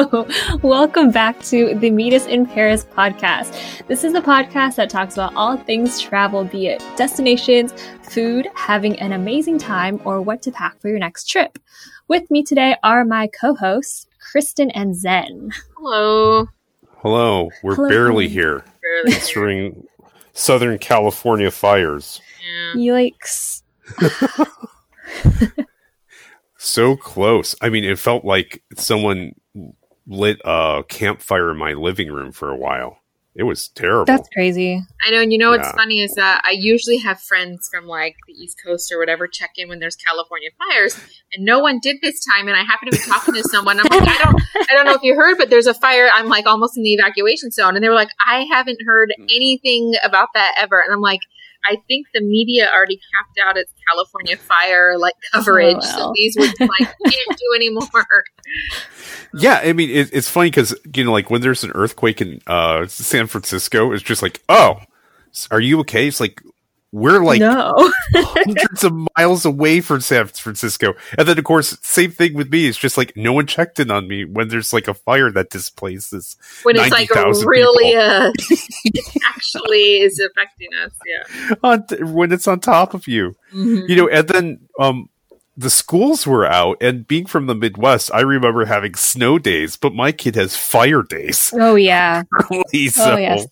So, welcome back to the Meet Us in Paris podcast. This is a podcast that talks about all things travel, be it destinations, food, having an amazing time, or what to pack for your next trip. With me today are my co hosts, Kristen and Zen. Hello. Hello. We're Hello. barely here Barely. during Southern California fires. Yeah. Yikes. So close. I mean, it felt like someone lit a campfire in my living room for a while. It was terrible. That's crazy. I know, and you know what's Yeah. funny is that I usually have friends from like the East Coast or whatever check in when there's California fires, and no one did this time. And I happen to be talking to someone. I'm like, I don't, I don't know if you heard, but there's a fire. I'm like almost in the evacuation zone, and they were like, I haven't heard hmm. anything about that ever. And I'm like, I think the media already capped out its California fire like coverage, Oh, so these would like can't do anymore. yeah, I mean, it, it's funny because, you know, like when there's an earthquake in uh, San Francisco, it's just like, oh, are you okay? It's like, we're like no. hundreds of miles away from San Francisco. And then, of course, same thing with me. It's just like no one checked in on me when there's like a fire that displaces. When it's like really, uh, actually is affecting us. Yeah. On when it's on top of you. Mhm. you know and then um the schools were out and being from the midwest i remember having snow days but my kid has fire days Oh, yeah. so Oh, yes.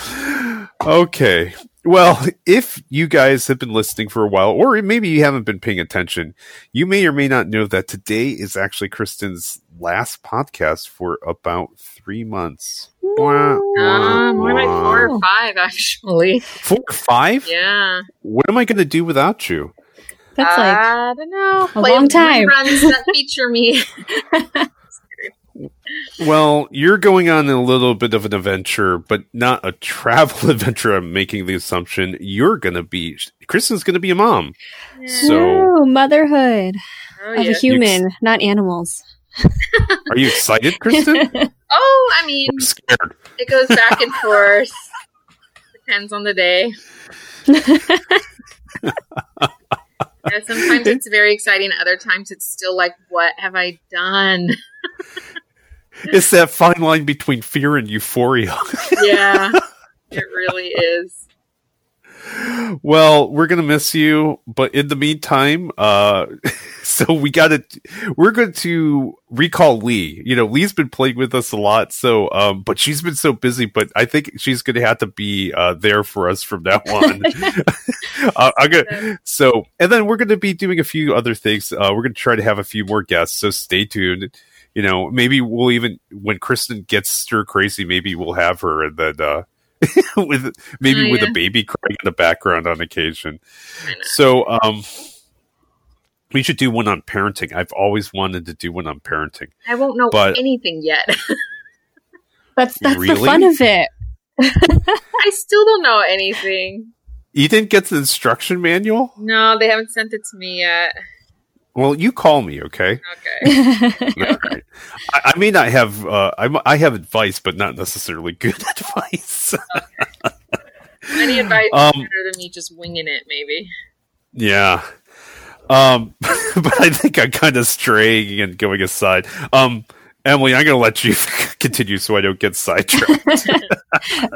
Wow. okay well if you guys have been listening for a while or maybe you haven't been paying attention you may or may not know that today is actually kristen's last podcast for about three months Wah, Uh, more like four or five, actually. four or five Yeah. what am i going to do without you That's like, I don't know. a long time. Runs that feature me. Well, you're going on a little bit of an adventure, but not a travel adventure. I'm making the assumption you're going to be, Kristen's going to be a mom. So- Ooh, motherhood oh, of yeah. a human, not animals. Are you excited, Kristen? oh, I mean, I'm scared. it goes back and forth. Depends on the day. Yeah, sometimes it's very exciting. Other times it's still like, what have I done? It's that fine line between fear and euphoria. Yeah, it really is. well, we're going to miss you, but in the meantime, uh, so we got to, we're going to recall Lee. You know, Lee's been playing with us a lot, so, um, but she's been so busy, but I think she's going to have to be, uh, there for us from now on. uh, I'm gonna, so, and then we're going to be doing a few other things. Uh, we're going to try to have a few more guests, so stay tuned. You know, maybe we'll even, when Kristen gets stir crazy, maybe we'll have her and then, uh, with maybe Oh, with yeah. a baby crying in the background on occasion. So, um, we should do one on parenting. I've always wanted to do one on parenting. I won't know But- anything yet. That's that's the fun of it. I still don't know anything. You didn't get the instruction manual? No, they haven't sent it to me yet. Well, you call me, okay? Okay. All right. I, I may not have. Uh, I, I have advice, but not necessarily good advice. Any advice Um, better than me just winging it, maybe. yeah. Um, but I think I'm kind of straying and going aside. Um, Emily, I'm going to let you continue so I don't get sidetracked.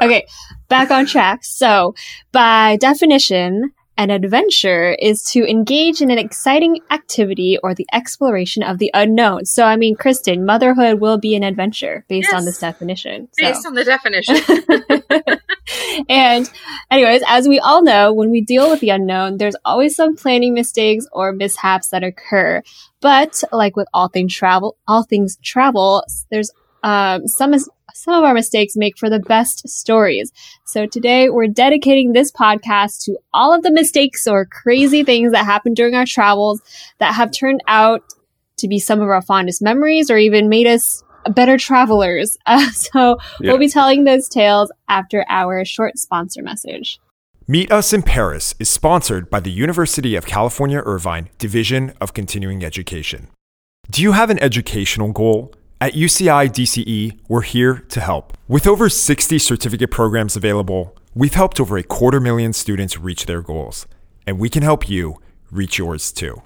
okay, back on track. So, by definition, an adventure is to engage in an exciting activity or the exploration of the unknown. So, I mean, Kristen, motherhood will be an adventure based on this definition. So. Based on the definition. and anyways, as we all know, when we deal with the unknown, there's always some planning mistakes or mishaps that occur. But like with all things travel, all things travel, there's um, some mis- some of our mistakes make for the best stories. So today we're dedicating this podcast to all of the mistakes or crazy things that happened during our travels that have turned out to be some of our fondest memories or even made us better travelers. Uh, so Yeah. we'll be telling those tales after our short sponsor message. Meet Us in Paris is sponsored by the University of California Irvine Division of Continuing Education. Do you have an educational goal? At UCI DCE, we're here to help. With over 60 certificate programs available, we've helped over a quarter million students reach their goals, and we can help you reach yours too.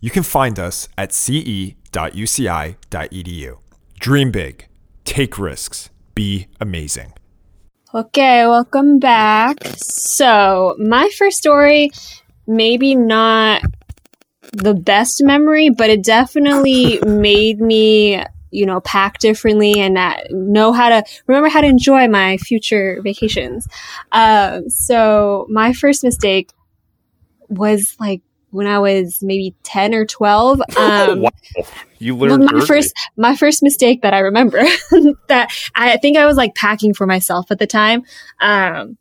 you can find us at ce.uci.edu. Dream big, take risks, be amazing. Okay, welcome back. So, my first story, maybe not the best memory, but it definitely made me, you know, pack differently and that know how to remember how to enjoy my future vacations. Um, so my first mistake was like when I was maybe 10 or 12. Um, wow. You learned my early. first my first mistake that I remember that I think I was like packing for myself at the time. Um,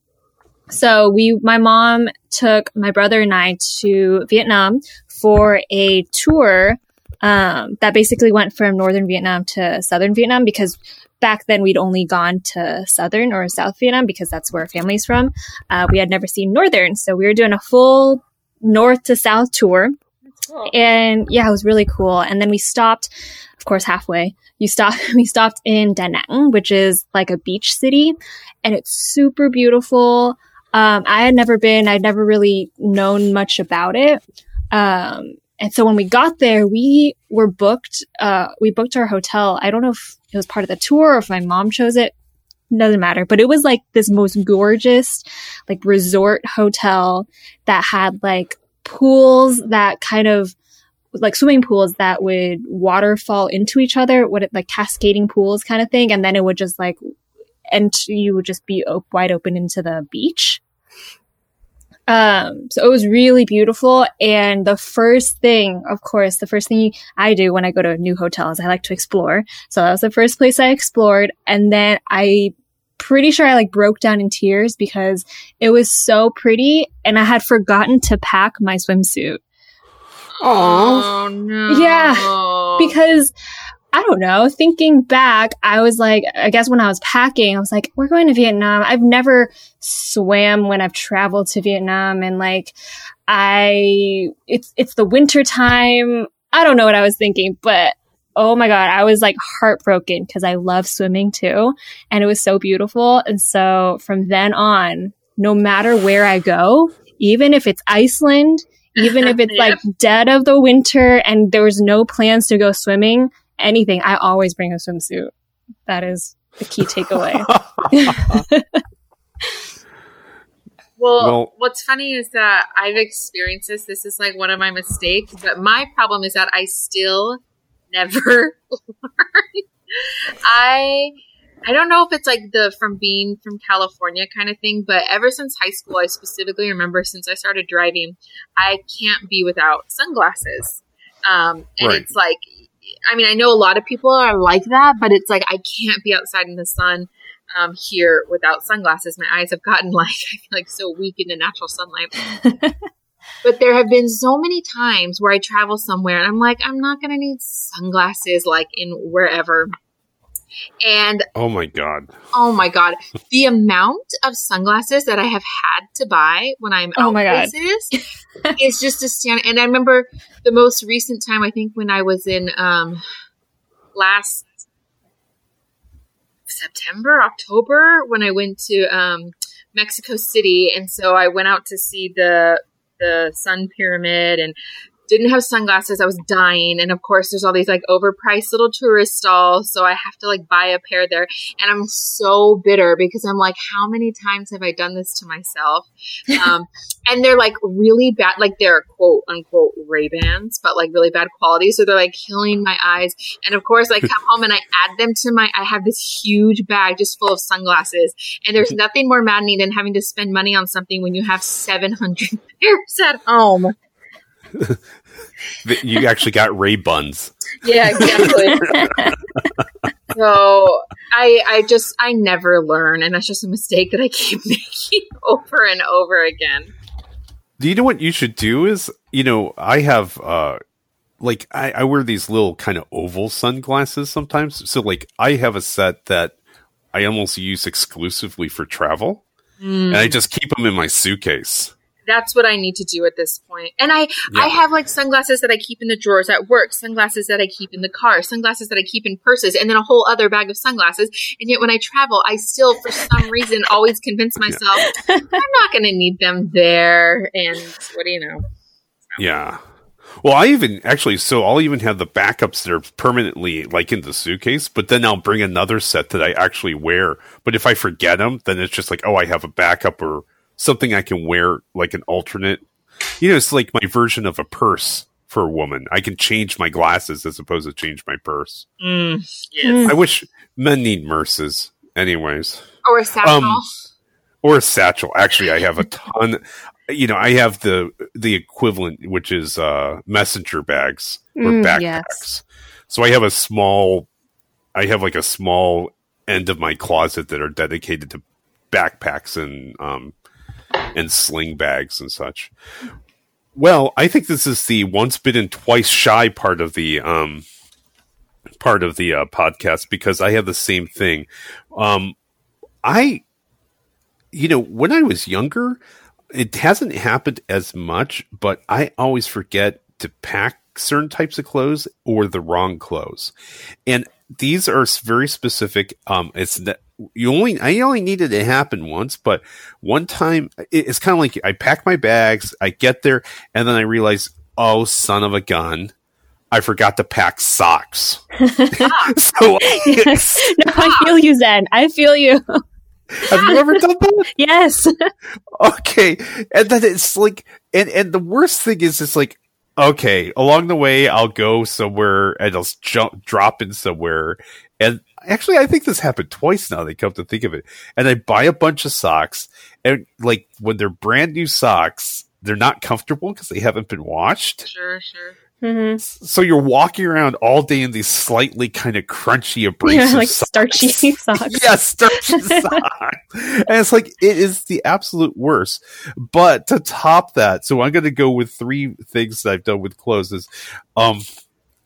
so we, my mom took my brother and I to Vietnam for a tour um, that basically went from northern Vietnam to southern Vietnam because back then we'd only gone to southern or south Vietnam because that's where our family's from. Uh, we had never seen northern, so we were doing a full north to south tour. Cool. And yeah, it was really cool. And then we stopped, of course, halfway. You stop. We stopped in Da Nang, which is like a beach city, and it's super beautiful. Um, I had never been. I'd never really known much about it. Um, and so when we got there, we were booked. Uh, we booked our hotel. I don't know if it was part of the tour or if my mom chose it. Doesn't matter. But it was like this most gorgeous, like resort hotel that had like pools that kind of like swimming pools that would waterfall into each other, what it like cascading pools kind of thing, and then it would just like and you would just be op- wide open into the beach. Um, so it was really beautiful. And the first thing, of course, the first thing I do when I go to a new hotels, I like to explore. So that was the first place I explored. And then I pretty sure I like broke down in tears because it was so pretty and I had forgotten to pack my swimsuit. Oh no. Yeah, Because I don't know, thinking back, I was like, I guess when I was packing, I was like, we're going to Vietnam. I've never swam when I've traveled to Vietnam and like I it's it's the winter time. I don't know what I was thinking, but oh my god, I was like heartbroken because I love swimming too and it was so beautiful. And so from then on, no matter where I go, even if it's Iceland, even if it's like dead of the winter and there was no plans to go swimming, anything, I always bring a swimsuit. That is the key takeaway. Well, Well- what's funny is that I've experienced this. This is like one of my mistakes, but my problem is that I still never learn. I I don't know if it's like the from being from California kind of thing, but ever since high school, I specifically remember since I started driving, I can't be without sunglasses. Um, and Right. it's like, I mean, I know a lot of people are like that, but it's like I can't be outside in the sun um, here without sunglasses. My eyes have gotten like I feel like so weak in the natural sunlight. but there have been so many times where I travel somewhere and I'm like, I'm not gonna need sunglasses like in wherever. And oh my god. oh my god, the amount of sunglasses that I have had to buy when I'm Oh out my God. places is just astounding. And I remember the most recent time, I think when I was in um, last September, October, when I went to um, Mexico City, and so I went out to see the the Sun Pyramid and didn't have sunglasses. I was dying, and of course, there's all these like overpriced little tourist stalls, so I have to like buy a pair there. And I'm so bitter because I'm like, how many times have I done this to myself? Um, and they're like really bad, like they're quote unquote Ray Bans, but like really bad quality. So they're like killing my eyes. And of course, I come home and I add them to my. I have this huge bag just full of sunglasses, and there's nothing more maddening than having to spend money on something when you have 700 pairs at home. You actually got Ray Buns. Yeah, exactly. so I I just I never learn, and that's just a mistake that I keep making over and over again. Do you know what you should do? Is you know I have uh like I, I wear these little kind of oval sunglasses sometimes. So like I have a set that I almost use exclusively for travel, and I just keep them in my suitcase. That's what I need to do at this point. And I Yeah. I have like sunglasses that I keep in the drawers at work, sunglasses that I keep in the car, sunglasses that I keep in purses, and then a whole other bag of sunglasses. And yet when I travel, I still for some reason always convince myself I'm not going to need them there. And what do you know? Yeah. Well, I even actually, so I'll even have the backups that are permanently like in the suitcase, but then I'll bring another set that I actually wear. But if I forget them, then it's just like, oh, I have a backup or something I can wear like an alternate. You know, it's like my version of a purse for a woman. I can change my glasses as opposed to change my purse. Mm, yes. I wish men need merces, anyways, Or a satchel. Um, or a satchel. Actually, I have a ton. You know, I have the the equivalent, which is uh messenger bags or Mm, backpacks. yes. So I have a small. I have like a small end of my closet that are dedicated to backpacks and um and sling bags and such. Well, I think this is the once bitten twice shy part of the um part of the uh, podcast because I have the same thing. Um I you know, when I was younger, it hasn't happened as much, but I always forget to pack certain types of clothes or the wrong clothes. And these are very specific. Um, it's that you only, I only needed it to happen once, but one time it- it's kind of like I pack my bags, I get there, and then I realize, oh, son of a gun. I forgot to pack socks. so, yes. No, I feel you, Zen. I feel you. have you ever done that? Yes. okay and then it's like and and the worst thing is it's like okay along the way i'll go somewhere and i'll jump drop in somewhere. And actually i think this happened twice now they come to think of it. And i buy a bunch of socks and like when they're brand new socks they're not comfortable because they haven't been washed. Sure, sure. Hmm so you're walking around all day in these slightly kind of crunchy abrasive Yeah, like socks. starchy socks. yeah, starchy sock. And it's like it is the absolute worst. But to top that, so I'm going to go with three things that I've done with clothes. Is um,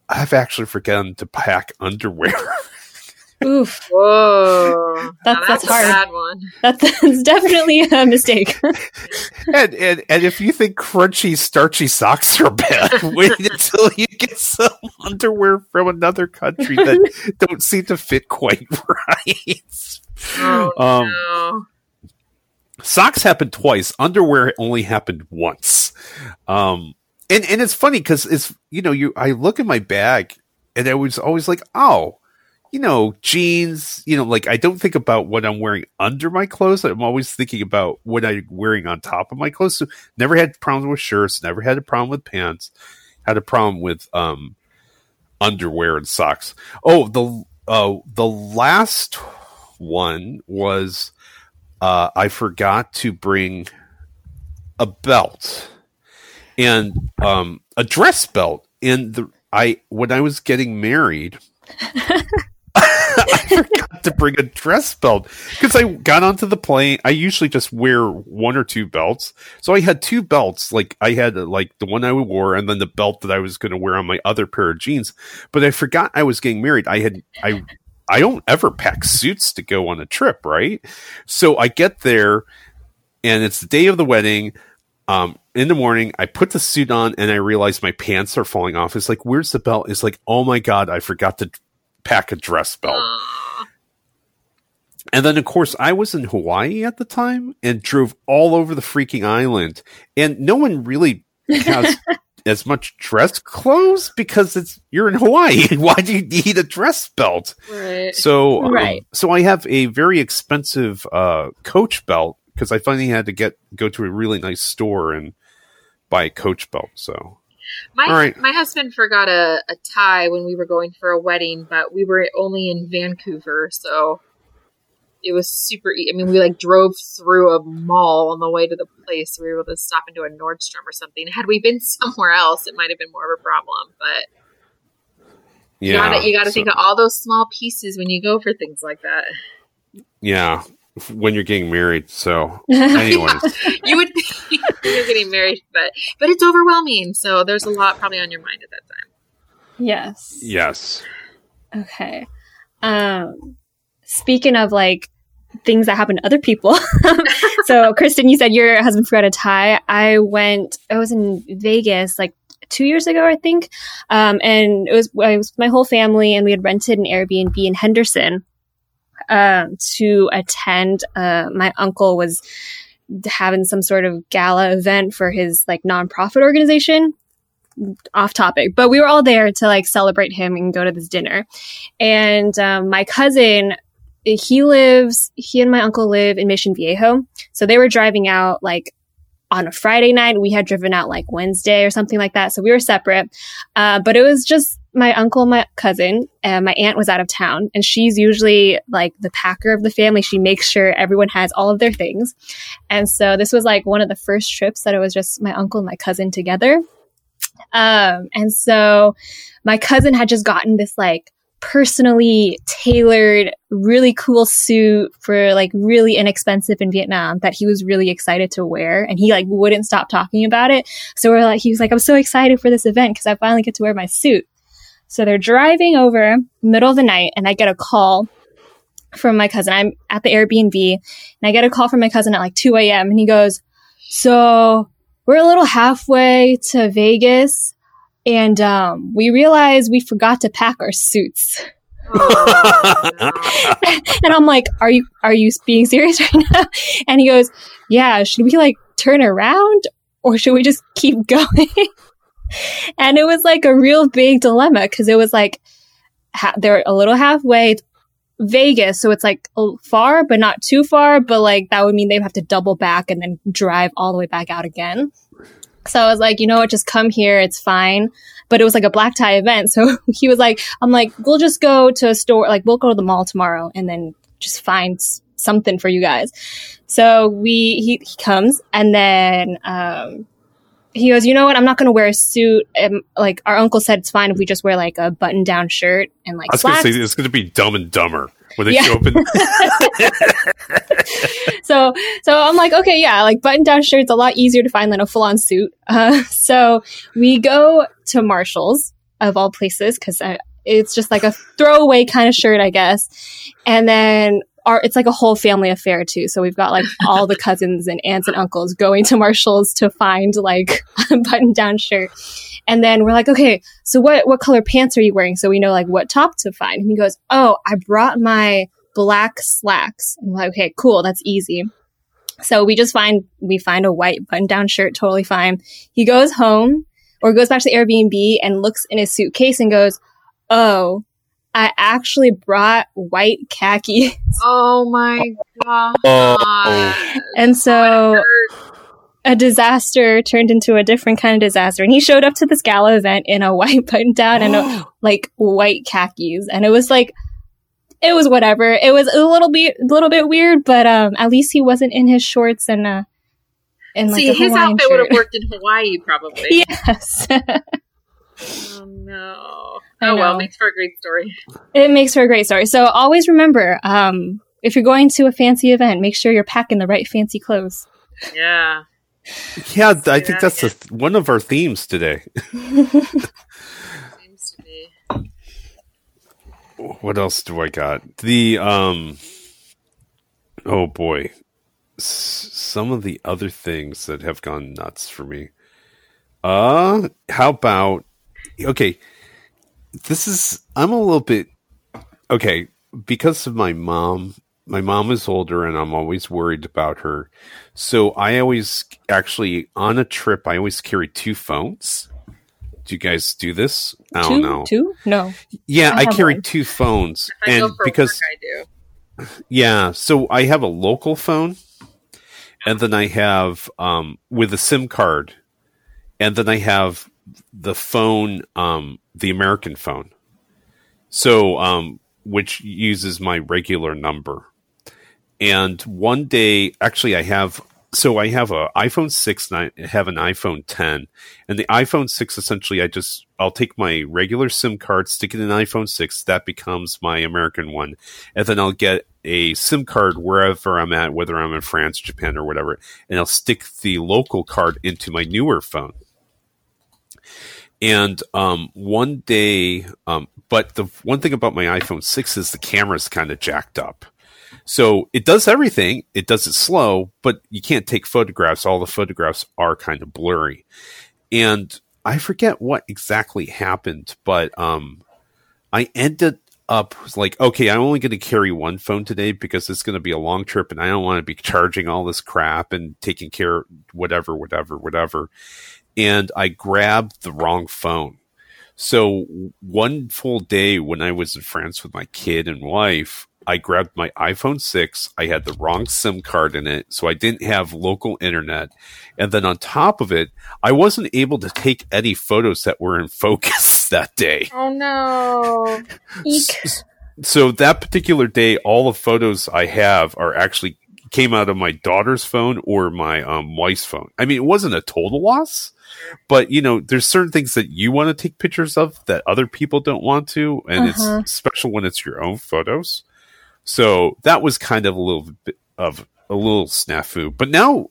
I've actually forgotten to pack underwear. Oof. Whoa. That's- Now that's a hard. bad one. That's, that's definitely a mistake. and, and and if you think crunchy, starchy socks are bad, wait until you get some underwear from another country that don't seem to fit quite right. Oh, Um, no. socks happened twice underwear only happened once um and and it's funny because it's you know you i look at my bag and i was always like oh you know jeans you know like i don't think about what i'm wearing under my clothes i'm always thinking about what i'm wearing on top of my clothes so never had problems with shirts never had a problem with pants had a problem with um underwear and socks oh the uh the last one was uh, I forgot to bring a belt and um, a dress belt. And the I when I was getting married, I forgot to bring a dress belt because I got onto the plane. I usually just wear one or two belts, so I had two belts. Like I had like the one I wore, and then the belt that I was going to wear on my other pair of jeans. But I forgot I was getting married. I had I I don't ever pack suits to go on a trip, right? So I get there and it's the day of the wedding. Um, in the morning, I put the suit on and I realize my pants are falling off. It's like, where's the belt? It's like, oh my God, I forgot to pack a dress belt. And then, of course, I was in Hawaii at the time and drove all over the freaking island. And no one really has as much dress clothes because it's you're in Hawaii. Why do you need a dress belt? Right. So, um, so I have a very expensive uh, coach belt because I finally had to get go to a really nice store and buy a coach belt. So, My right. my husband forgot a, a tie when we were going for a wedding, but we were only in Vancouver, so it was super. E- I mean, we like drove through a mall on the way to the place. We were able to stop into a Nordstrom or something. Had we been somewhere else, it might have been more of a problem. But yeah, you gotta you gotta so- think of all those small pieces when you go for things like that. yeah when you're getting married. So, anyways, You would you're getting married, but but it's overwhelming. So there's a lot probably on your mind at that time. yes. yes, Okay. Um, speaking of like things that happen to other people. so, Kristen, you said your husband forgot a tie. I went, I was in Vegas like two years ago, I think. Um, and it was, I was my whole family and we had rented an Airbnb in Henderson, um, to attend. Uh, my uncle was having some sort of gala event for his like nonprofit organization. off topic, but we were all there to like celebrate him and go to this dinner. And um, my cousin, he lives, he and my uncle live in Mission Viejo. So they were driving out like on a Friday night. We had driven out like Wednesday or something like that. So we were separate. Uh, but it was just my uncle, my cousin, and my aunt was out of town. And she's usually like the packer of the family. She makes sure everyone has all of their things. And so this was like one of the first trips that it was just my uncle and my cousin together. Um, and so my cousin had just gotten this like personally tailored, really cool suit for like really inexpensive in Vietnam that he was really excited to wear. And he like wouldn't stop talking about it. So we're like, he was like, I'm so excited for this event because I finally get to wear my suit. So they're driving over middle of the night and I get a call from my cousin. I'm at the Airbnb and I get a call from my cousin at like 2 a.m. and he goes, so we're a little halfway to Vegas and um, we realized we forgot to pack our suits. And I'm like, "Are you are you being serious right now?" And he goes, "Yeah. Should we like turn around or should we just keep going?" And it was like a real big dilemma because it was like ha- they're a little halfway. Vegas, so it's like far, but not too far. But like that would mean they'd have to double back and then drive all the way back out again. So I was like, you know what, just come here. It's fine. But it was like a black tie event. So he was like, I'm like, we'll just go to a store. Like we'll go to the mall tomorrow and then just find something for you guys. So we, he, he comes and then, um, he goes, you know what? I'm not going to wear a suit. And like our uncle said, it's fine if we just wear like a button down shirt and like I was going to say it's going to be Dumb and Dumber when they Yeah. show up. In- so so I'm like, okay, yeah, like button down shirt's a lot easier to find than a full on suit. Uh, so we go to Marshalls of all places because it's just like a throwaway kind of shirt, I guess. And then our it's like a whole family affair too. So we've got like all the cousins and aunts and uncles going to Marshalls to find like a button down shirt. And then we're like, okay, so what what color pants are you wearing? So we know like what top to find. And he goes, oh, I brought my black slacks. And we're like, okay, cool, that's easy. So we just find we find a white button down shirt, totally fine. He goes home or goes back to the Airbnb and looks in his suitcase and goes, Oh, I actually brought white khaki. oh my god. Oh. And so a disaster turned into a different kind of disaster. And he showed up to this gala event in a white button down and a, like white khakis. And it was like, it was whatever. It was a little bit, a little bit weird, but um, at least he wasn't in his shorts and uh, and like See, a his Hawaiian outfit would have worked in Hawaii probably. Yes, Oh no. I Oh well, know. makes for a great story. it makes for a great story. So always remember, um, if you're going to a fancy event, make sure you're packing the right fancy clothes. Yeah. yeah, I think that that's the th- one of our themes today. Seems to be. What else do I got? The um oh boy. S- some of the other things that have gone nuts for me. Uh how about okay. This is I'm a little bit okay, because of my mom. My mom is older and I'm always worried about her. So I always actually on a trip I always carry two phones. Do you guys do this? I don't two, know. two? No. Yeah, I I, carry one. two phones, If I go and for because work, I do. yeah, so I have a local phone, and then I have um, with a SIM card, and then I have the phone, um, the American phone, so um, which uses my regular number. And one day, actually, I have so I have a iPhone six and I have an iPhone ten, and the iPhone six essentially I just I'll take my regular SIM card, stick it in an iPhone six, that becomes my American one, and then I'll get a SIM card wherever I'm at, whether I'm in France, Japan, or whatever, and I'll stick the local card into my newer phone. And um, one day, um, but the one thing about my iPhone 6 is the camera's kind of jacked up. So it does everything. It does it slow, but you can't take photographs. All the photographs are kind of blurry. And I forget what exactly happened, but um, I ended up like, okay, I'm only going to carry one phone today because it's going to be a long trip and I don't want to be charging all this crap and taking care whatever, whatever, whatever. And I grabbed the wrong phone. So one full day when I was in France with my kid and wife, I grabbed my iPhone 6. I had the wrong SIM card in it, so I didn't have local internet. And then on top of it, I wasn't able to take any photos that were in focus that day. Oh no. Eek. S- So that particular day, all the photos I have are actually came out of my daughter's phone or my um, wife's phone. I mean, it wasn't a total loss, but you know, there's certain things that you want to take pictures of that other people don't want to, and Uh-huh. it's special when it's your own photos. So that was kind of a little bit of a little snafu. But now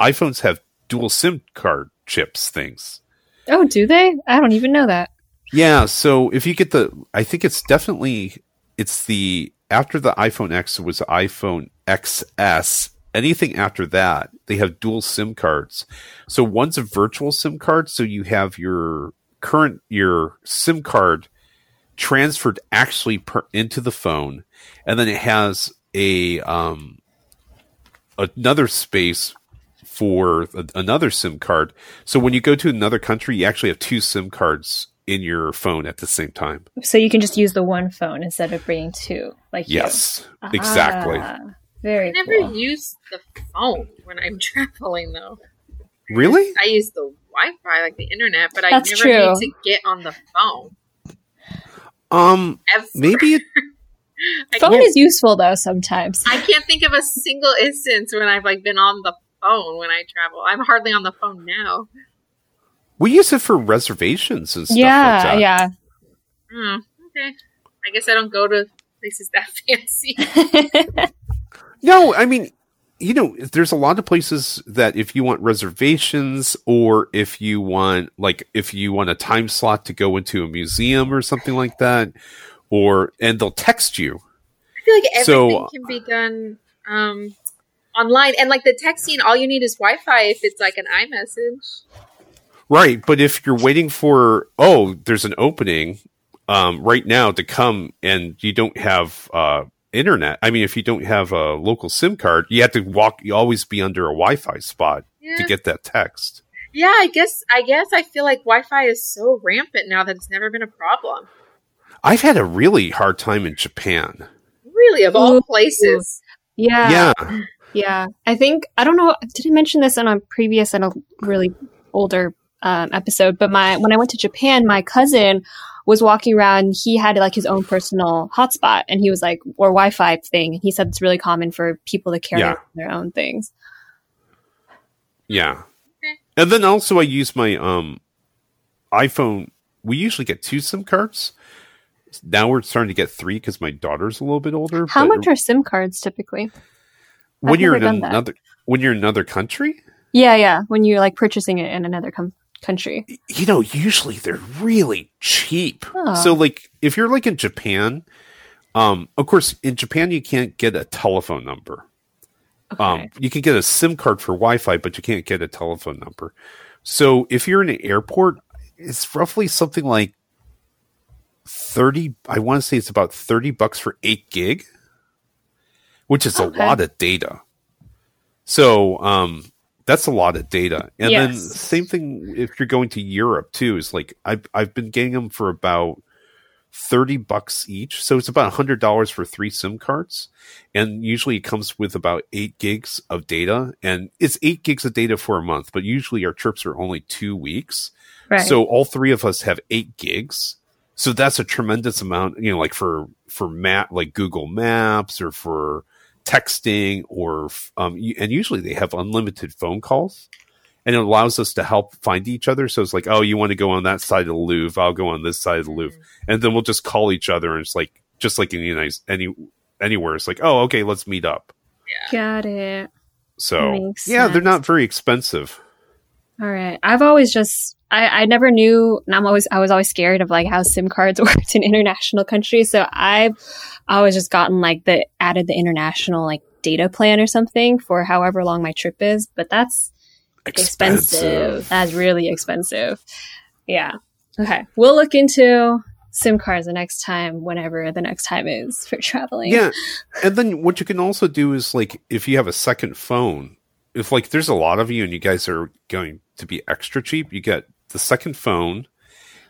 iPhones have dual SIM card chips things. Oh, do they? I don't even know that. Yeah, so if you get the, I think it's definitely it's the after the iPhone X was iPhone XS. Anything after that, they have dual SIM cards. So one's a virtual SIM card, so you have your current your SIM card transferred actually per, into the phone, and then it has a um another space for another SIM card. So when you go to another country, you actually have two SIM cards in your phone at the same time. So you can just use the one phone instead of bringing two, like you. Yes, exactly. Ah, very I never cool. use the phone when I'm traveling though. Really? I use the Wi-Fi, like the internet, but I never true. need to get on the phone. Um, Ever. maybe it, I Phone is useful though sometimes. I can't think of a single instance when I've like been on the phone when I travel. I'm hardly on the phone now. We use it for reservations and stuff yeah, like that. yeah. Hmm, okay. I guess I don't go to places that fancy. No, I mean, you know, there's a lot of places that if you want reservations or if you want like if you want a time slot to go into a museum or something like that, or and they'll text you. I feel like everything So- can be done um, online, and like the texting, all you need is Wi-Fi if it's like an iMessage. Right, but if you're waiting for oh, there's an opening um, right now to come, and you don't have uh, internet. I mean, if you don't have a local SIM card, you have to walk. You always be under a Wi-Fi spot Yeah. to get that text. Yeah, I guess I guess I feel like Wi-Fi is so rampant now that it's never been a problem. I've had a really hard time in Japan. Really, of all Ooh. places. yeah. yeah, Yeah, I think I don't know. Did I mention this in a previous and a really older um, episode? But my when I went to Japan, my cousin was walking around. He had like his own personal hotspot, and he was like or Wi-Fi thing. He said it's really common for people to carry Yeah. their own things. yeah. And then also, I use my um iPhone. We usually get two SIM cards. Now we're starting to get three because my daughter's a little bit older. How much are SIM cards typically? when I've you're in never done that. another when you're in another country? Yeah, yeah. When you're like purchasing it in another com- country. you know, usually they're really cheap. Oh. So like if you're like in Japan, um of course in Japan you can't get a telephone number. Okay. Um you can get a SIM card for Wi-Fi but you can't get a telephone number. So if you're in an airport, it's roughly something like 30 I want to say it's about 30 bucks for 8 gig, which is Okay. a lot of data. So, um that's a lot of data. And then same thing if you're going to Europe too is like I've I've been getting them for about 30 bucks each. So it's about $100 for three SIM cards. And usually it comes with about 8 gigs of data and it's 8 gigs of data for a month, but usually our trips are only 2 weeks. right. So all three of us have 8 gigs. So that's a tremendous amount, you know, like for for map like Google Maps or for texting or um and usually they have unlimited phone calls and it allows us to help find each other. So it's like oh you want to go on that side of the louvre? I'll go on this side of the louvre. And then we'll just call each other and it's like just like in the united any anywhere it's like oh okay let's meet up. Yeah. Got it. so Makes yeah they're not very expensive. All right. I've always just I, I never knew and I'm always I was always scared of like how SIM cards worked in international countries. So I've always just gotten like the added the international like data plan or something for however long my trip is. But that's expensive. That's really expensive. Yeah. Okay. We'll look into SIM cards the next time, whenever the next time is for traveling. Yeah. And then what you can also do is like if you have a second phone, if like there's a lot of you and you guys are going to be extra cheap, you get the second phone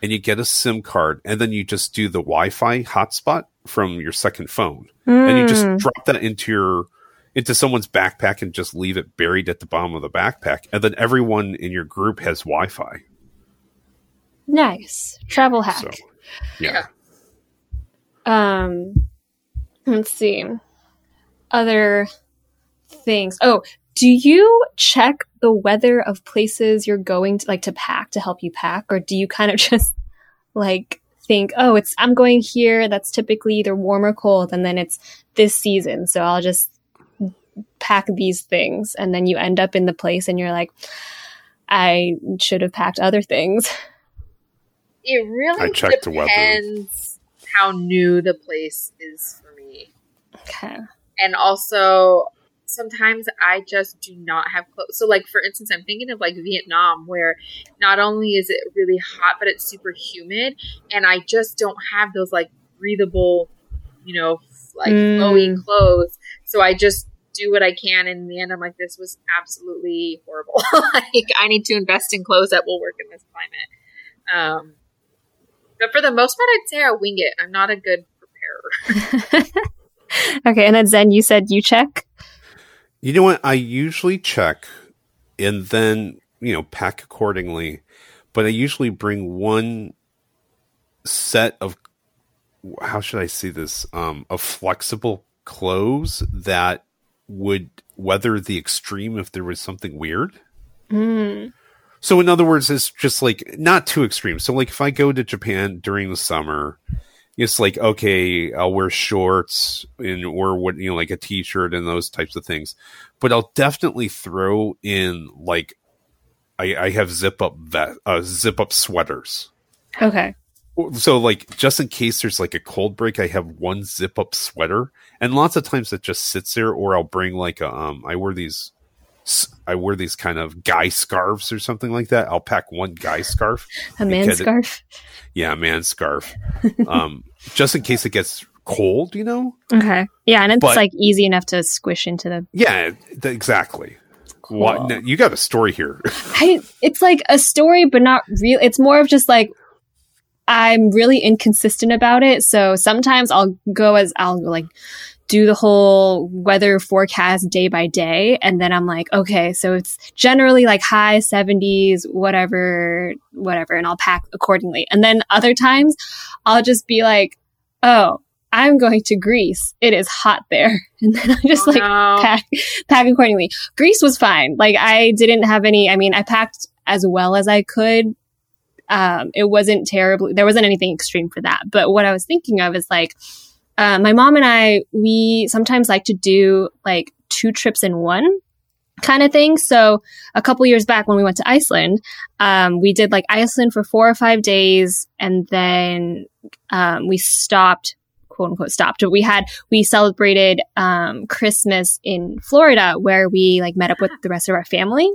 and you get a SIM card, and then you just do the Wi-Fi hotspot from your second phone, and you just Mm. drop that into your into someone's backpack and just leave it buried at the bottom of the backpack, and then everyone in your group has Wi-Fi. Nice travel hack. So, yeah. Um, let's see. Other things. Oh, do you check the weather of places you're going to like to pack to help you pack, or do you kind of just like think, oh, it's I'm going here. That's typically either warm or cold, and then it's this season, so I'll just pack these things, and then you end up in the place, and you're like, I should have packed other things. It really I checked the weather. depends how new the place is for me. Okay. and also sometimes I just do not have clothes. So, like for instance, I'm thinking of like Vietnam, where not only is it really hot, but it's super humid, and I just don't have those like breathable, you know, like Mm. flowy clothes. So I just do what I can. And in the end, I'm like, this was absolutely horrible. like I need to invest in clothes that will work in this climate. Um, but for the most part, I'd say I wing it. I'm not a good preparer. okay, and then Zen, you said you check. You know what? I usually check and then, you know, pack accordingly, but I usually bring one set of how should I say this? Um of flexible clothes that would weather the extreme if there was something weird. Mm. So in other words, it's just like not too extreme. So like if I go to Japan during the summer, it's like okay, I'll wear shorts and or what you know like a t-shirt and those types of things. But I'll definitely throw in like I, I have zip up that uh, zip up sweaters. Okay. So like just in case there's like a cold break, I have one zip up sweater, and lots of times it just sits there. Or I'll bring like a um I wear these I wear these kind of guy scarves or something like that. I'll pack one guy scarf. A man Because it- scarf. Yeah, a man scarf. um, just in case it gets cold, you know. Okay. Yeah, and it's But- like easy enough to squish into the. Yeah, th- exactly. What Cool. no, you got a story here? I, it's like a story, but not real. It's more of just like I'm really inconsistent about it. So sometimes I'll go as I'll like do the whole weather forecast day by day, and then I'm like, okay, so it's generally like high 70s, whatever, whatever, and I'll pack accordingly. And then other times I'll just be like, oh. I'm going to Greece. It is hot there. And then I just Oh, like no. pack pack accordingly. Greece was fine. Like I didn't have any. I mean, I packed as well as I could. Um, it wasn't terribly. There wasn't anything extreme for that. But what I was thinking of is like, uh, my mom and I. We sometimes like to do like two trips in one kind of thing. So a couple years back when we went to Iceland, um, we did like Iceland for four or five days, and then um, we stopped quote unquote stopped. But we had we celebrated um, christmas in florida where we like met up with the rest of our family.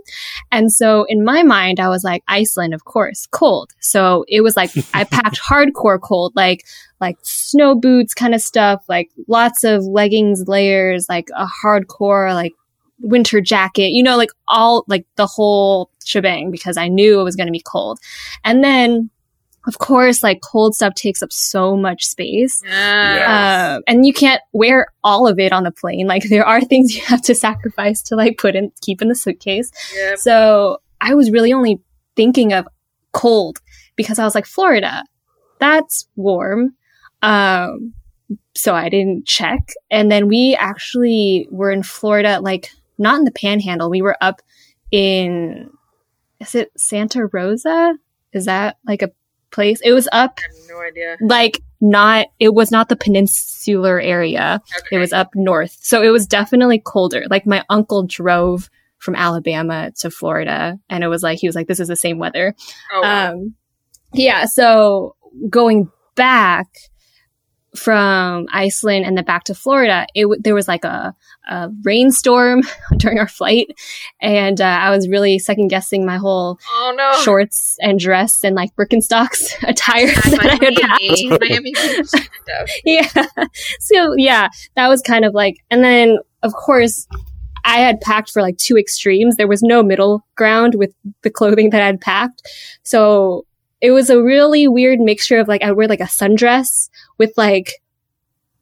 And so in my mind i was like iceland of course cold. So it was like i packed hardcore cold like like snow boots kind of stuff like lots of leggings layers like a hardcore like winter jacket you know like all like the whole shebang because i knew it was going to be cold. And then of course like cold stuff takes up so much space Yeah. uh, and you can't wear all of it on the plane. Like there are things you have to sacrifice to like put in, keep in the suitcase. Yep. So I was really only thinking of cold because I was like, Florida, that's warm. Um, so I didn't check. And then we actually were in Florida, like not in the panhandle. We were up in, is it Santa Rosa? Is that like a place? It was up I have no idea. like not it was not the peninsular area Okay. it was up north so it was definitely colder like my uncle drove from alabama to florida and it was like he was like this is the same weather Oh, wow. um yeah so going back from iceland and then back to florida it w- there was like a, a rainstorm during our flight and uh, i was really second guessing my whole oh no. shorts and dress and like birkenstocks attire I'm that like i had packed Miami, Miami yeah. So yeah, that was kind of like, and then of course, I had packed for like two extremes. There was no middle ground with the clothing that I had packed. So it was a really weird mixture of like, I wear like a sundress with like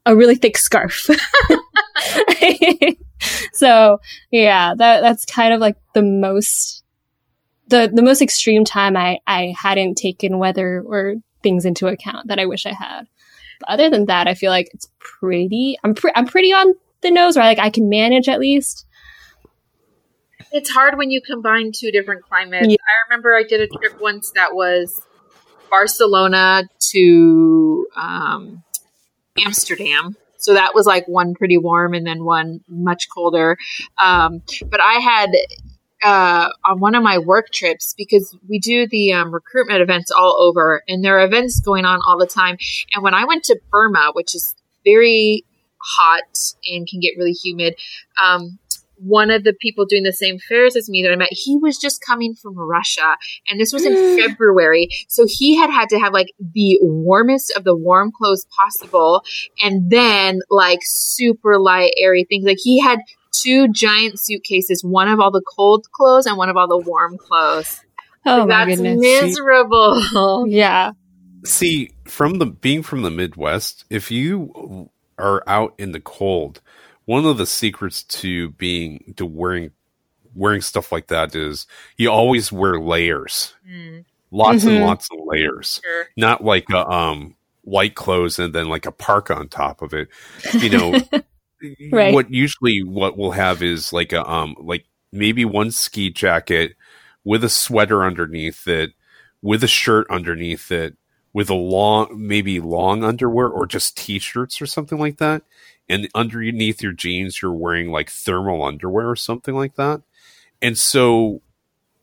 a really thick scarf. so yeah, that, that's kind of like the most, the, the most extreme time I, I hadn't taken weather or things into account that I wish I had. But other than that, I feel like it's pretty, I'm, pre- I'm pretty on the nose, or like I can manage at least. It's hard when you combine two different climates. Yeah. I remember I did a trip once that was Barcelona to um, Amsterdam. So that was like one pretty warm and then one much colder. Um, but I had uh, on one of my work trips because we do the um, recruitment events all over, and there are events going on all the time. And when I went to Burma, which is very hot and can get really humid, um, one of the people doing the same fairs as me that I met, he was just coming from Russia, and this was in February. So he had had to have like the warmest of the warm clothes possible, and then like super light, airy things. Like he had two giant suitcases, one of all the cold clothes and one of all the warm clothes. Oh my That's goodness. miserable. Yeah. See, from the being from the Midwest, if you are out in the cold, one of the secrets to being to wearing wearing stuff like that is you always wear layers, Mm, lots and Mhm. lots of layers, sure. not like a um white clothes and then like a parka on top of it. You know, Right. what usually what we'll have is like a um like maybe one ski jacket with a sweater underneath it, with a shirt underneath it, with a long maybe long underwear or just t-shirts or something like that. And underneath your jeans you're wearing like thermal underwear or something like that. And so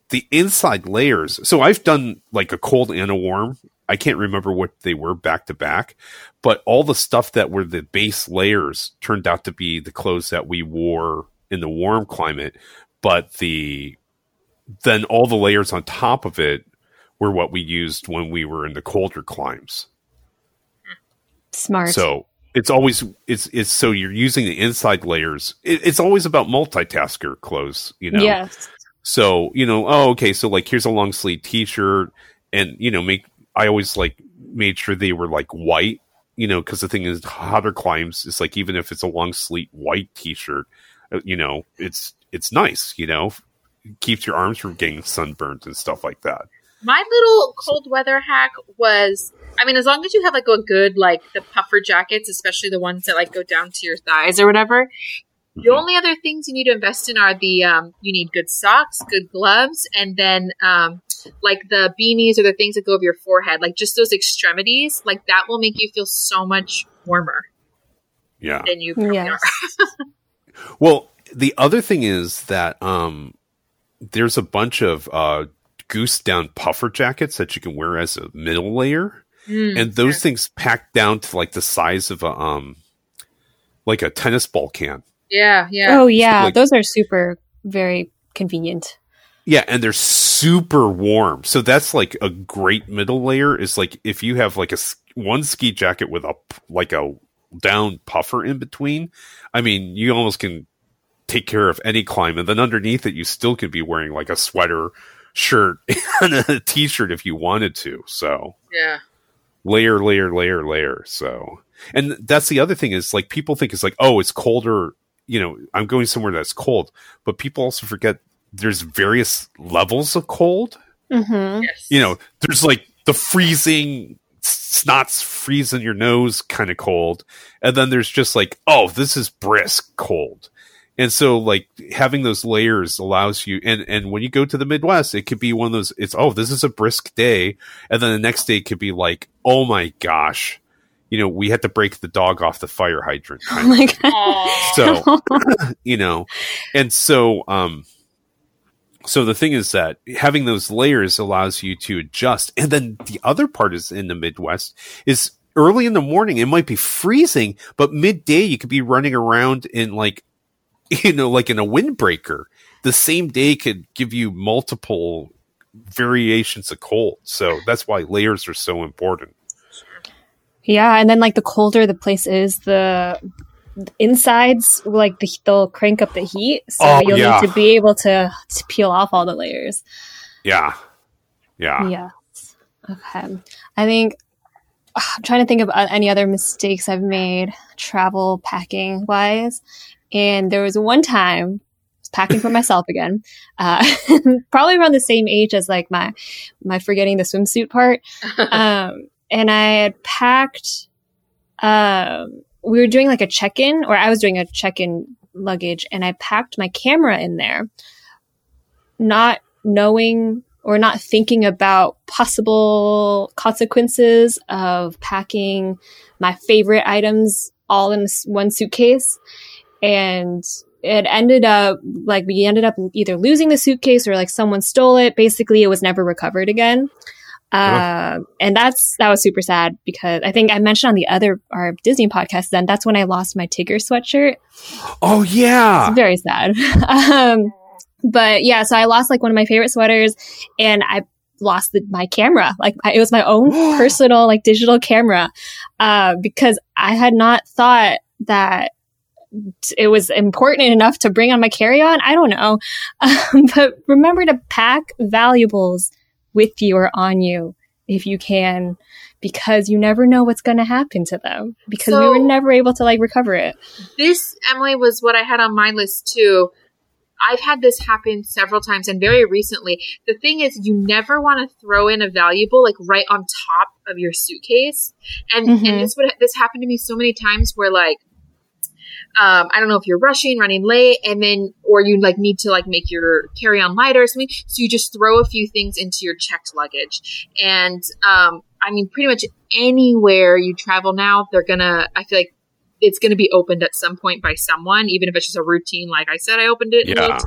the inside layers. So I've done like a cold and a warm. I can't remember what they were back to back, but all the stuff that were the base layers turned out to be the clothes that we wore in the warm climate. But the then all the layers on top of it were what we used when we were in the colder climes. Smart. So it's always it's it's so you're using the inside layers. It, it's always about multitasker clothes, you know. Yes. So, you know, oh, okay, so like here's a long sleeve t shirt and, you know, make, I always like made sure they were like white, you know, because the thing is, hotter climes. it's like even if it's a long sleeve white t shirt, uh, you know, it's, it's nice, you know, keeps your arms from getting sunburned and stuff like that. My little cold weather hack was I mean, as long as you have like a good like the puffer jackets, especially the ones that like go down to your thighs or whatever. The Mhm. only other things you need to invest in are the um, you need good socks, good gloves, and then um, like the beanies or the things that go over your forehead, like just those extremities. Like that will make you feel so much warmer Yeah. than you Yes. are. Well, the other thing is that um, there's a bunch of uh, goose down puffer jackets that you can wear as a middle layer. Mm, and those sure. things packed down to like the size of a um like a tennis ball can yeah, yeah. Oh yeah, like- those are super very convenient. yeah and they're super warm so that's like a great middle layer is like if you have like a one ski jacket with a like a down puffer in between i mean you almost can take care of any clime and then underneath it you still could be wearing like a sweater shirt and a t-shirt if you wanted to so yeah. layer, layer, layer, layer. So, and that's the other thing is like people think it's like, oh, it's colder. You know, I'm going somewhere that's cold, but people also forget there's various levels of cold. Mm-hmm. Yes. You know, there's like the freezing snots freeze in your nose kind of cold, and then there's just like, oh, this is brisk cold. And so like having those layers allows you and and when you go to the Midwest, it could be one of those it's oh, this is a brisk day and then the next day could be like, "Oh my gosh. You know, we had to break the dog off the fire hydrant." Oh my god. So you know and so um so the thing is that having those layers allows you to adjust and then the other part is in the midwest is early in the morning it might be freezing but midday you could be running around in like you know like in a windbreaker the same day could give you multiple variations of cold so that's why layers are so important Yeah, and then like the colder the place is, the insides like the, they'll crank up the heat, so Oh, you'll yeah. need to be able to, to peel off all the layers. Yeah. Yeah. yeah. Okay. I think I'm trying to think of uh, any other mistakes I've made travel packing wise. And there was one time I was packing for myself again, uh, probably around the same age as like my my forgetting the swimsuit part. Um, and I had packed. Um, we were doing like a check in, or I was doing a check in luggage, and I packed my camera in there, not knowing or not thinking about possible consequences of packing my favorite items all in one suitcase. And it ended up like we ended up either losing the suitcase or like someone stole it. Basically, it was never recovered again. Ugh. Um, and that's that was super sad because I think I mentioned on the other our Disney podcast. Then that's when I lost my Tigger sweatshirt. Oh yeah. It's very sad. um, but yeah, so I lost like one of my favorite sweaters, and I lost the, my camera. Like I, it was my own personal like digital camera, uh, because I had not thought that it was important enough to bring on my carry-on. I don't know, um, but remember to pack valuables with you or on you if you can. Because you never know what's going to happen to them. Because we were never able to like recover it. this Emily was what I had on my list too. I've had this happen several times and very recently. The thing is, you never want to throw in a valuable like right on top of your suitcase, and Mhm. and this would this happened to me so many times where like. Um, I don't know if you're rushing, running late, and then, or you like need to like make your carry on lighter or something. So you just throw a few things into your checked luggage. And, um, I mean, pretty much anywhere you travel now, they're gonna, I feel like it's to be opened at some point by someone, even if it's just a routine. Like I said, I opened it. and Yeah. looked.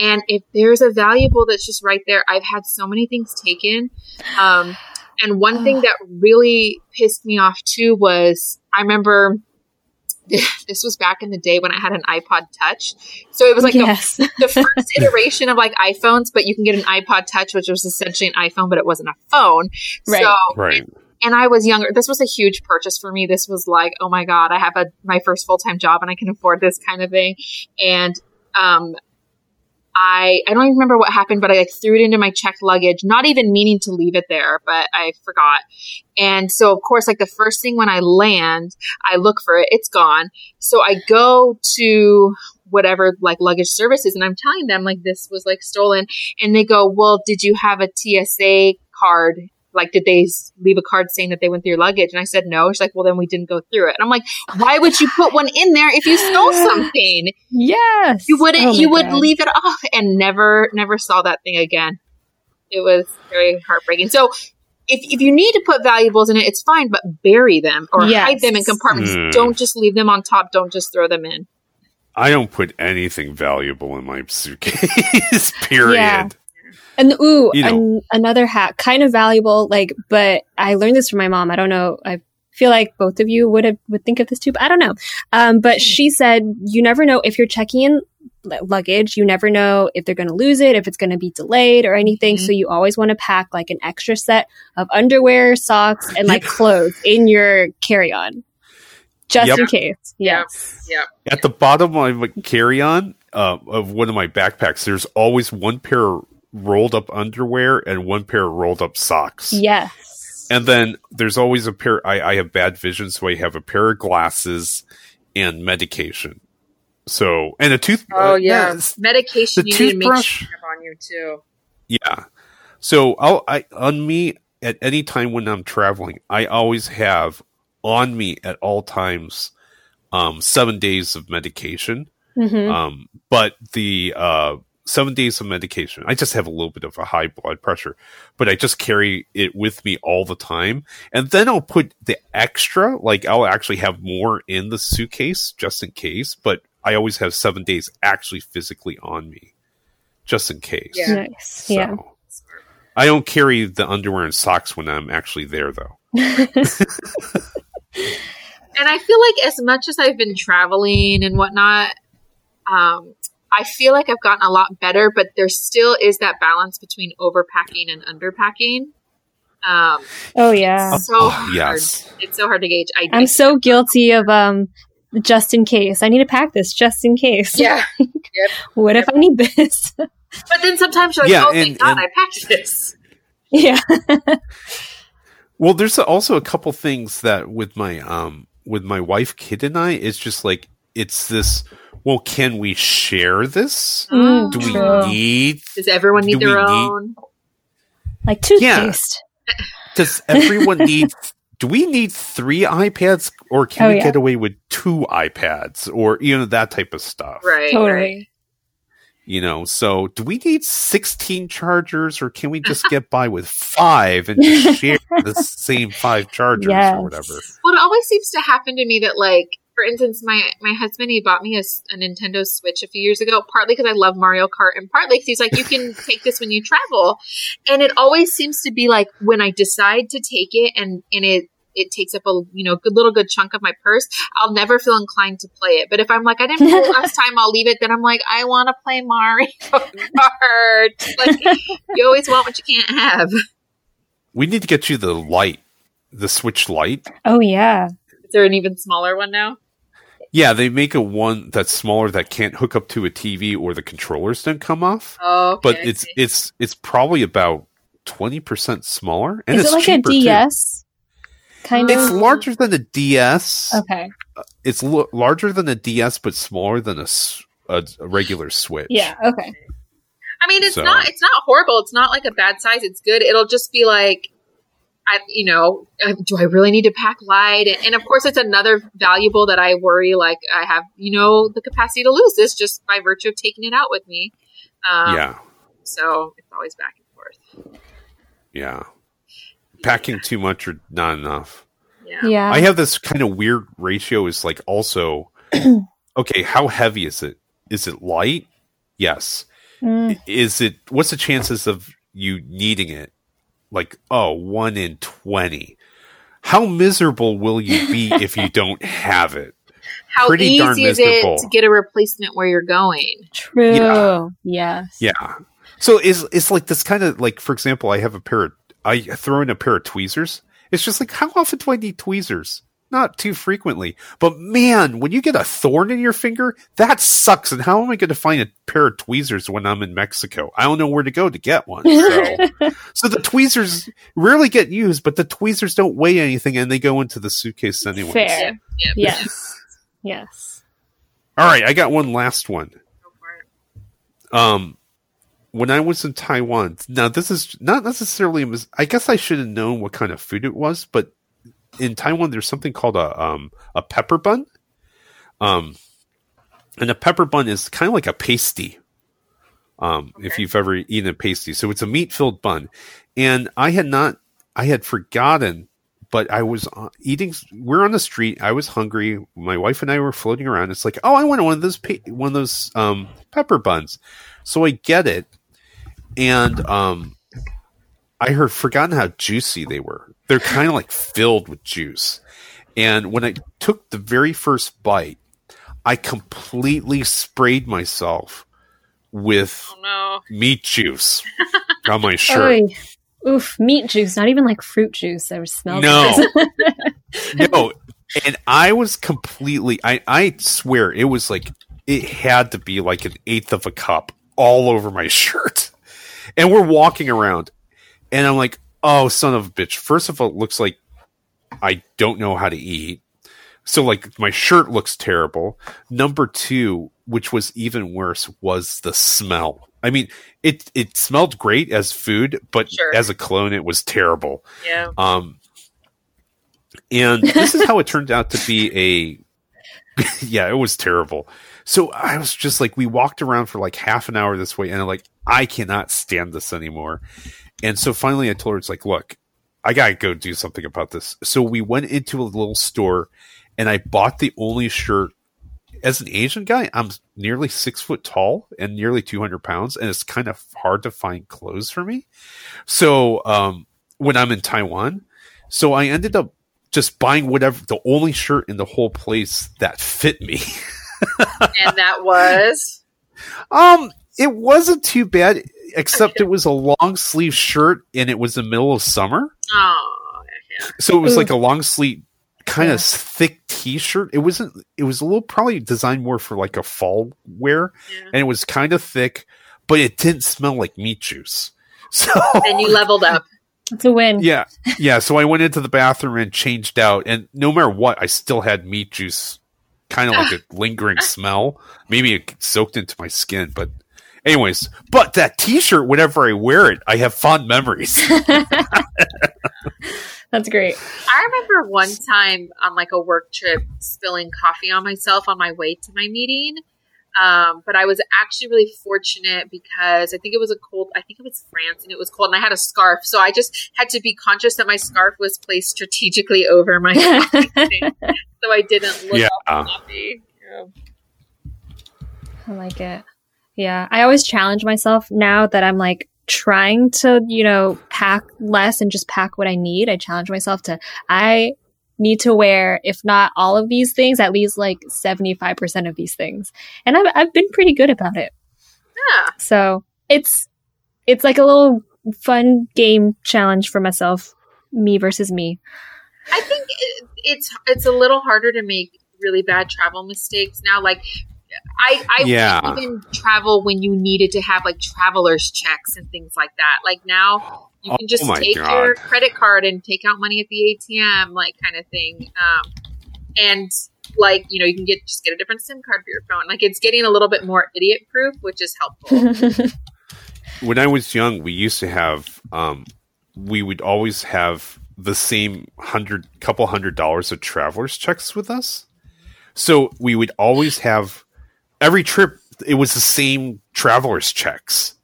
And if there's a valuable that's just right there, I've had so many things taken. Um, and one thing that really pissed me off too was I remember this was back in the day when I had an iPod Touch. So it was like the yes. the first iteration of like iPhones, but you can get an iPod Touch, which was essentially an iPhone, but it wasn't a phone. Right. So, Right. and I was younger. This was a huge purchase for me. This was like, oh my god, I have a my first full time job and I can afford this kind of thing. And um, I I don't even remember what happened, but I like threw it into my checked luggage, not even meaning to leave it there, but I forgot. And so of course, like the first thing when I land, I look for it. It's gone. So I go to whatever like luggage services and I'm telling them like this was like stolen and they go, "Well, did you have a TSA card? Like did they leave a card saying that they went through your luggage?" And I said, "No." She's like, "Well, then we didn't go through it." And I'm like, "Why would you put one in there if you stole something? Yes. You wouldn't Oh my you would God. leave it off and never never saw that thing again." It was very heartbreaking. So if, if you need to put valuables in it, it's fine, but bury them or Yes. hide them in compartments. Hmm. Don't just leave them on top. Don't just throw them in. I don't put anything valuable in my suitcase. Period. Yeah. And ooh, You know. an- another hack, kind of valuable, like, but I learned this from my mom. I don't know. I feel like both of you would have, would think of this too, but I don't know. Um, but she said, you never know if you're checking in luggage, you never know if they're going to lose it, if it's going to be delayed or anything. Mhm. So you always want to pack like an extra set of underwear, socks, and like clothes in your carry on. Just Yep. in case. Yes. Yeah. At the bottom of my carry-on uh, of one of my backpacks, there's always one pair of rolled up underwear and one pair of rolled up socks. Yes. And then there's always a pair. I, I have bad vision, so I have a pair of glasses and medication. So and a tooth. Oh uh, yeah, it's- medication the you need to make toothbrush- sure on you too. Yeah. So I'll I on me at any time when I'm traveling, I always have on me at all times um seven days of medication. Mhm. Um but the uh seven days of medication. I just have a little bit of a high blood pressure, but I just carry it with me all the time. And then I'll put the extra, like I'll actually have more in the suitcase just in case, but I always have seven days actually physically on me. Just in case. Yeah. Nice. So, Yeah. I don't carry the underwear and socks when I'm actually there, though. And I feel like as much as I've been traveling and whatnot, um, I feel like I've gotten a lot better, but there still is that balance between overpacking and underpacking. Um, oh yeah. so Oh, hard. yes. It's so hard to gauge. I I'm so guilty of um just in case. I need to pack this just in case. Yeah. what if I need this? But then sometimes you're like, Yeah, oh, and- thank God and- I packed this. yeah. Well, there's also a couple things that with my um with my wife, kid, and I, it's just like it's this. Well, can we share this? Mm, Do we True. need? Does everyone need Do their we need- own? Like toothpaste. Does everyone need? Do we need three iPads, or can Oh, we yeah. get away with two iPads, or you know that type of stuff? Right. Right. Totally. You know, so do we need 16 chargers or can we just get by with five and just share the same five chargers Yes. or whatever? Well, it always seems to happen to me that, like, for instance, my my husband he bought me a Nintendo Switch a few years ago, partly because I love Mario Kart, and partly because he's like, you can take this when you travel. And it always seems to be like when I decide to take it, and and it it takes up a you know good little good chunk of my purse. I'll never feel inclined to play it. But if I'm like, I didn't play it last time, I'll leave it. Then I'm like, I want to play Mario Kart. Like you always want what you can't have. We need to get you the light, the Switch light. Oh yeah. Is there an even smaller one now? Yeah, they make a one that's smaller that can't hook up to a TV or the controllers don't come off. Oh, okay, but it's it's it's probably about 20% smaller and Is it's it like cheaper, a too. DS? Kind It's of. It's larger than a DS. Okay. Uh, it's l- larger than a DS but smaller than a a regular Switch. Yeah. Okay. I mean, it's So- not it's not horrible. It's not like a bad size. It's good. It'll just be like, I you know, uh, do I really need to pack light? And, and of course, it's another valuable that I worry like I have you know the capacity to lose this just by virtue of taking it out with me. Um, Yeah. So it's always back and forth. Yeah. Packing too much or not enough. Yeah. Yeah. I have this kind of weird ratio is like also okay, how heavy is it? Is it light? Yes. Mm. Is it what's the chances of you needing it? Like, oh, one in twenty. How miserable will you be if you don't have it? How Pretty darn easy is it to get a replacement where you're going? True. Yeah. Yes. Yeah. So it's it's like this kind of like for example, I have a pair of I throw in a pair of tweezers. It's just like how often do I need tweezers? Not too frequently. But man, when you get a thorn in your finger, that sucks. And how am I going to find a pair of tweezers when I'm in Mexico? I don't know where to go to get one. So, so the tweezers rarely get used, but the tweezers don't weigh anything and they go into the suitcase anyway. Fair. Yeah. Yes. Yes. All right, I got one last one. Go for it. um when I was in Taiwan, now this is not necessarily a mis- I guess I should have known what kind of food it was, but in Taiwan there's something called a um a pepper bun. Um and a pepper bun is kind of like a pasty. Um if you've ever eaten a pasty. So it's a meat-filled bun. And I had not I had forgotten but I was uh, eating. We're on the street. I was hungry. My wife and I were floating around. It's like, oh, I want one of those pa- one of those um, pepper buns. So I get it, and um, I heard forgotten how juicy they were. They're kind of like filled with juice. And when I took the very first bite, I completely sprayed myself with Oh no. meat juice on my shirt. Oy. Oof, meat juice, not even like fruit juice. I was smells. No. no and i was completely i i swear it was like it had to be like an eighth of a cup all over my shirt and we're walking around and i'm like oh son of a bitch first of all it looks like i don't know how to eat so like my shirt looks terrible number two which was even worse was the smell i mean it it smelled great as food but Sure. as a clone it was terrible Yeah. um, and this is how it turned out to be a, yeah, it was terrible. So I was just like, we walked around for like half an hour this way, and I'm like, I cannot stand this anymore. And so finally, I told her, it's like, look, I gotta go do something about this. So we went into a little store, and I bought the only shirt. As an Asian guy, I'm nearly six foot tall and nearly 200 pounds, and it's kind of hard to find clothes for me. So um, when I'm in Taiwan, so I ended up just buying whatever the only shirt in the whole place that fit me. and that was um, it wasn't too bad, except it was a long sleeve shirt and it was the middle of summer, oh yeah. so it was Ooh. like mm. a long sleeve kind Yeah. of thick t-shirt. It wasn't it was a little probably designed more for like a fall wear Yeah. and it was kind of thick, but it didn't smell like meat juice. So And you leveled up. It's a win. yeah, yeah. So I went into the bathroom and changed out, and no matter what, I still had meat juice, kind of like a lingering smell. Maybe it soaked into my skin, but anyways. But that T-shirt, whenever I wear it, I have fond memories. That's great. I remember one time on like a work trip spilling coffee on myself on my way to my meeting. Um, but I was actually really fortunate because I think it was a cold, I think it was France and it was cold and I had a scarf. So I just had to be conscious that my scarf was placed strategically over my coffee so I didn't look Yeah. off the coffee. Yeah. I like it. Yeah. I always challenge myself now that I'm like trying to, you know, pack less and just pack what I need. I challenge myself to, I need to wear, if not all of these things, at least like 75% of these things. And I've, I've been pretty good about it. Yeah. So it's, it's like a little fun game challenge for myself, me versus me. I think it, it's it's a little harder to make really bad travel mistakes now. Like I I Yeah. wouldn't even travel when you needed to have like travelers checks and things like that. Like now you can just Oh take God. your credit card and take out money at the ATM, like kind of thing. Um, and like you know you can get just get a different SIM card for your phone. Like it's getting a little bit more idiot proof, which is helpful. when I was young, we used to have, um, we would always have the same hundred, couple hundred dollars of travelers checks with us. So we would always have every trip. It was the same travelers checks.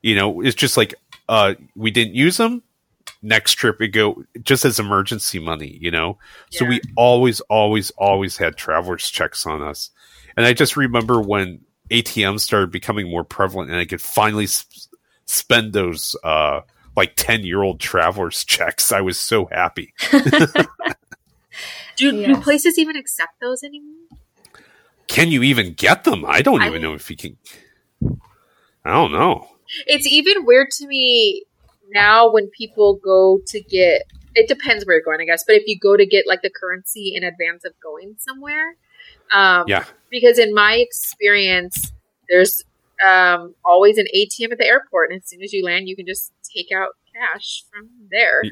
You know, it's just like uh, we didn't use them. Next trip, it go just as emergency money. You know, so we always, always, always had travelers checks on us. And I just remember when ATMs started becoming more prevalent, and I could finally s- spend those uh, like ten year old travelers checks. I was so happy. do, do places even accept those anymore? Can you even get them? I don't I- even know if you can. I don't know. it's even weird to me now when people go to get it depends where you're going i guess but if you go to get like the currency in advance of going somewhere um Yeah. because in my experience there's um always an atm at the airport and as soon as you land you can just take out cash from there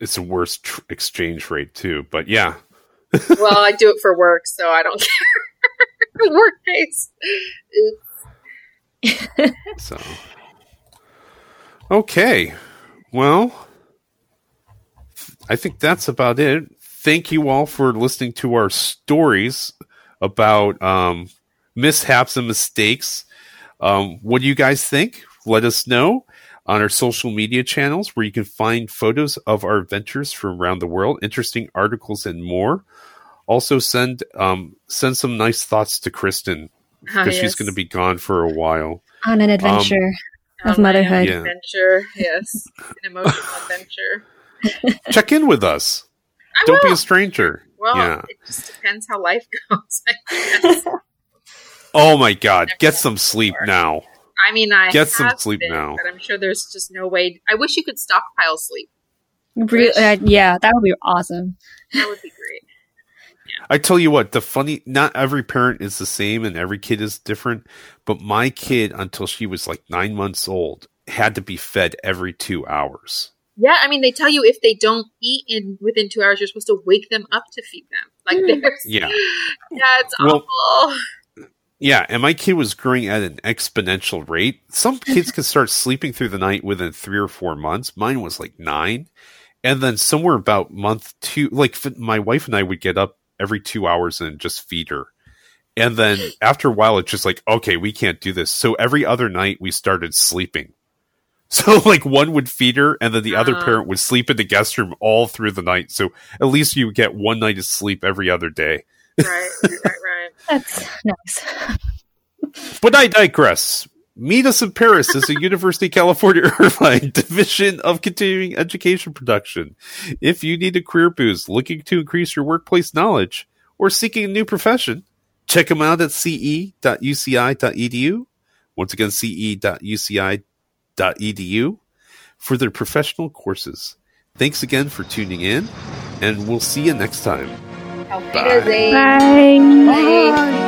It's the worst tr- exchange rate too, but yeah. Well i do it for work so i don't care work pays So okay, well, I think that's about it. Thank you all for listening to our stories about um, mishaps and mistakes. Um, what do you guys think? Let us know on our social media channels where you can find photos of our adventures from around the world, interesting articles, and more. Also, send um, send some nice thoughts to Kristen because she's yes. going to be gone for a while. On an adventure of Um, motherhood. Yeah. adventure yes an emotional adventure Check in with us. I Don't be a stranger. Well, Yeah. it just depends how life goes. I guess. Oh my God, get some sleep now. I mean, I Get some have sleep been, now. but I'm sure there's just no way. I wish you could stockpile sleep. Re- uh, yeah, that would be awesome. That would be great. I tell you what, the funny, not every parent is the same and every kid is different, but my kid, until she was like nine months old, had to be fed every two hours. Yeah, I mean, they tell you if they don't eat in within two hours, you're supposed to wake them up to feed them. Like, there's Yeah. yeah, it's Well- awful. Yeah, and my kid was growing at an exponential rate. Some kids can start sleeping through the night within three or four months. Mine was like nine. And then somewhere about month two, like my wife and I would get up every two hours and just feed her. And then after a while, it's just like, okay, we can't do this. So every other night we started sleeping. So like one would feed her and then the other Uh-huh. parent would sleep in the guest room all through the night. So at least you would get one night of sleep every other day. Right, right, right. That's nice. But I digress. Meet us in Paris as a University of California Irvine Division of Continuing Education Production. If you need a career boost, looking to increase your workplace knowledge, or seeking a new profession, check them out at ce.uci.edu. Once again, ce.uci.edu for their professional courses. Thanks again for tuning in. and we'll see you next time. Auf Bye. Bye. Bye.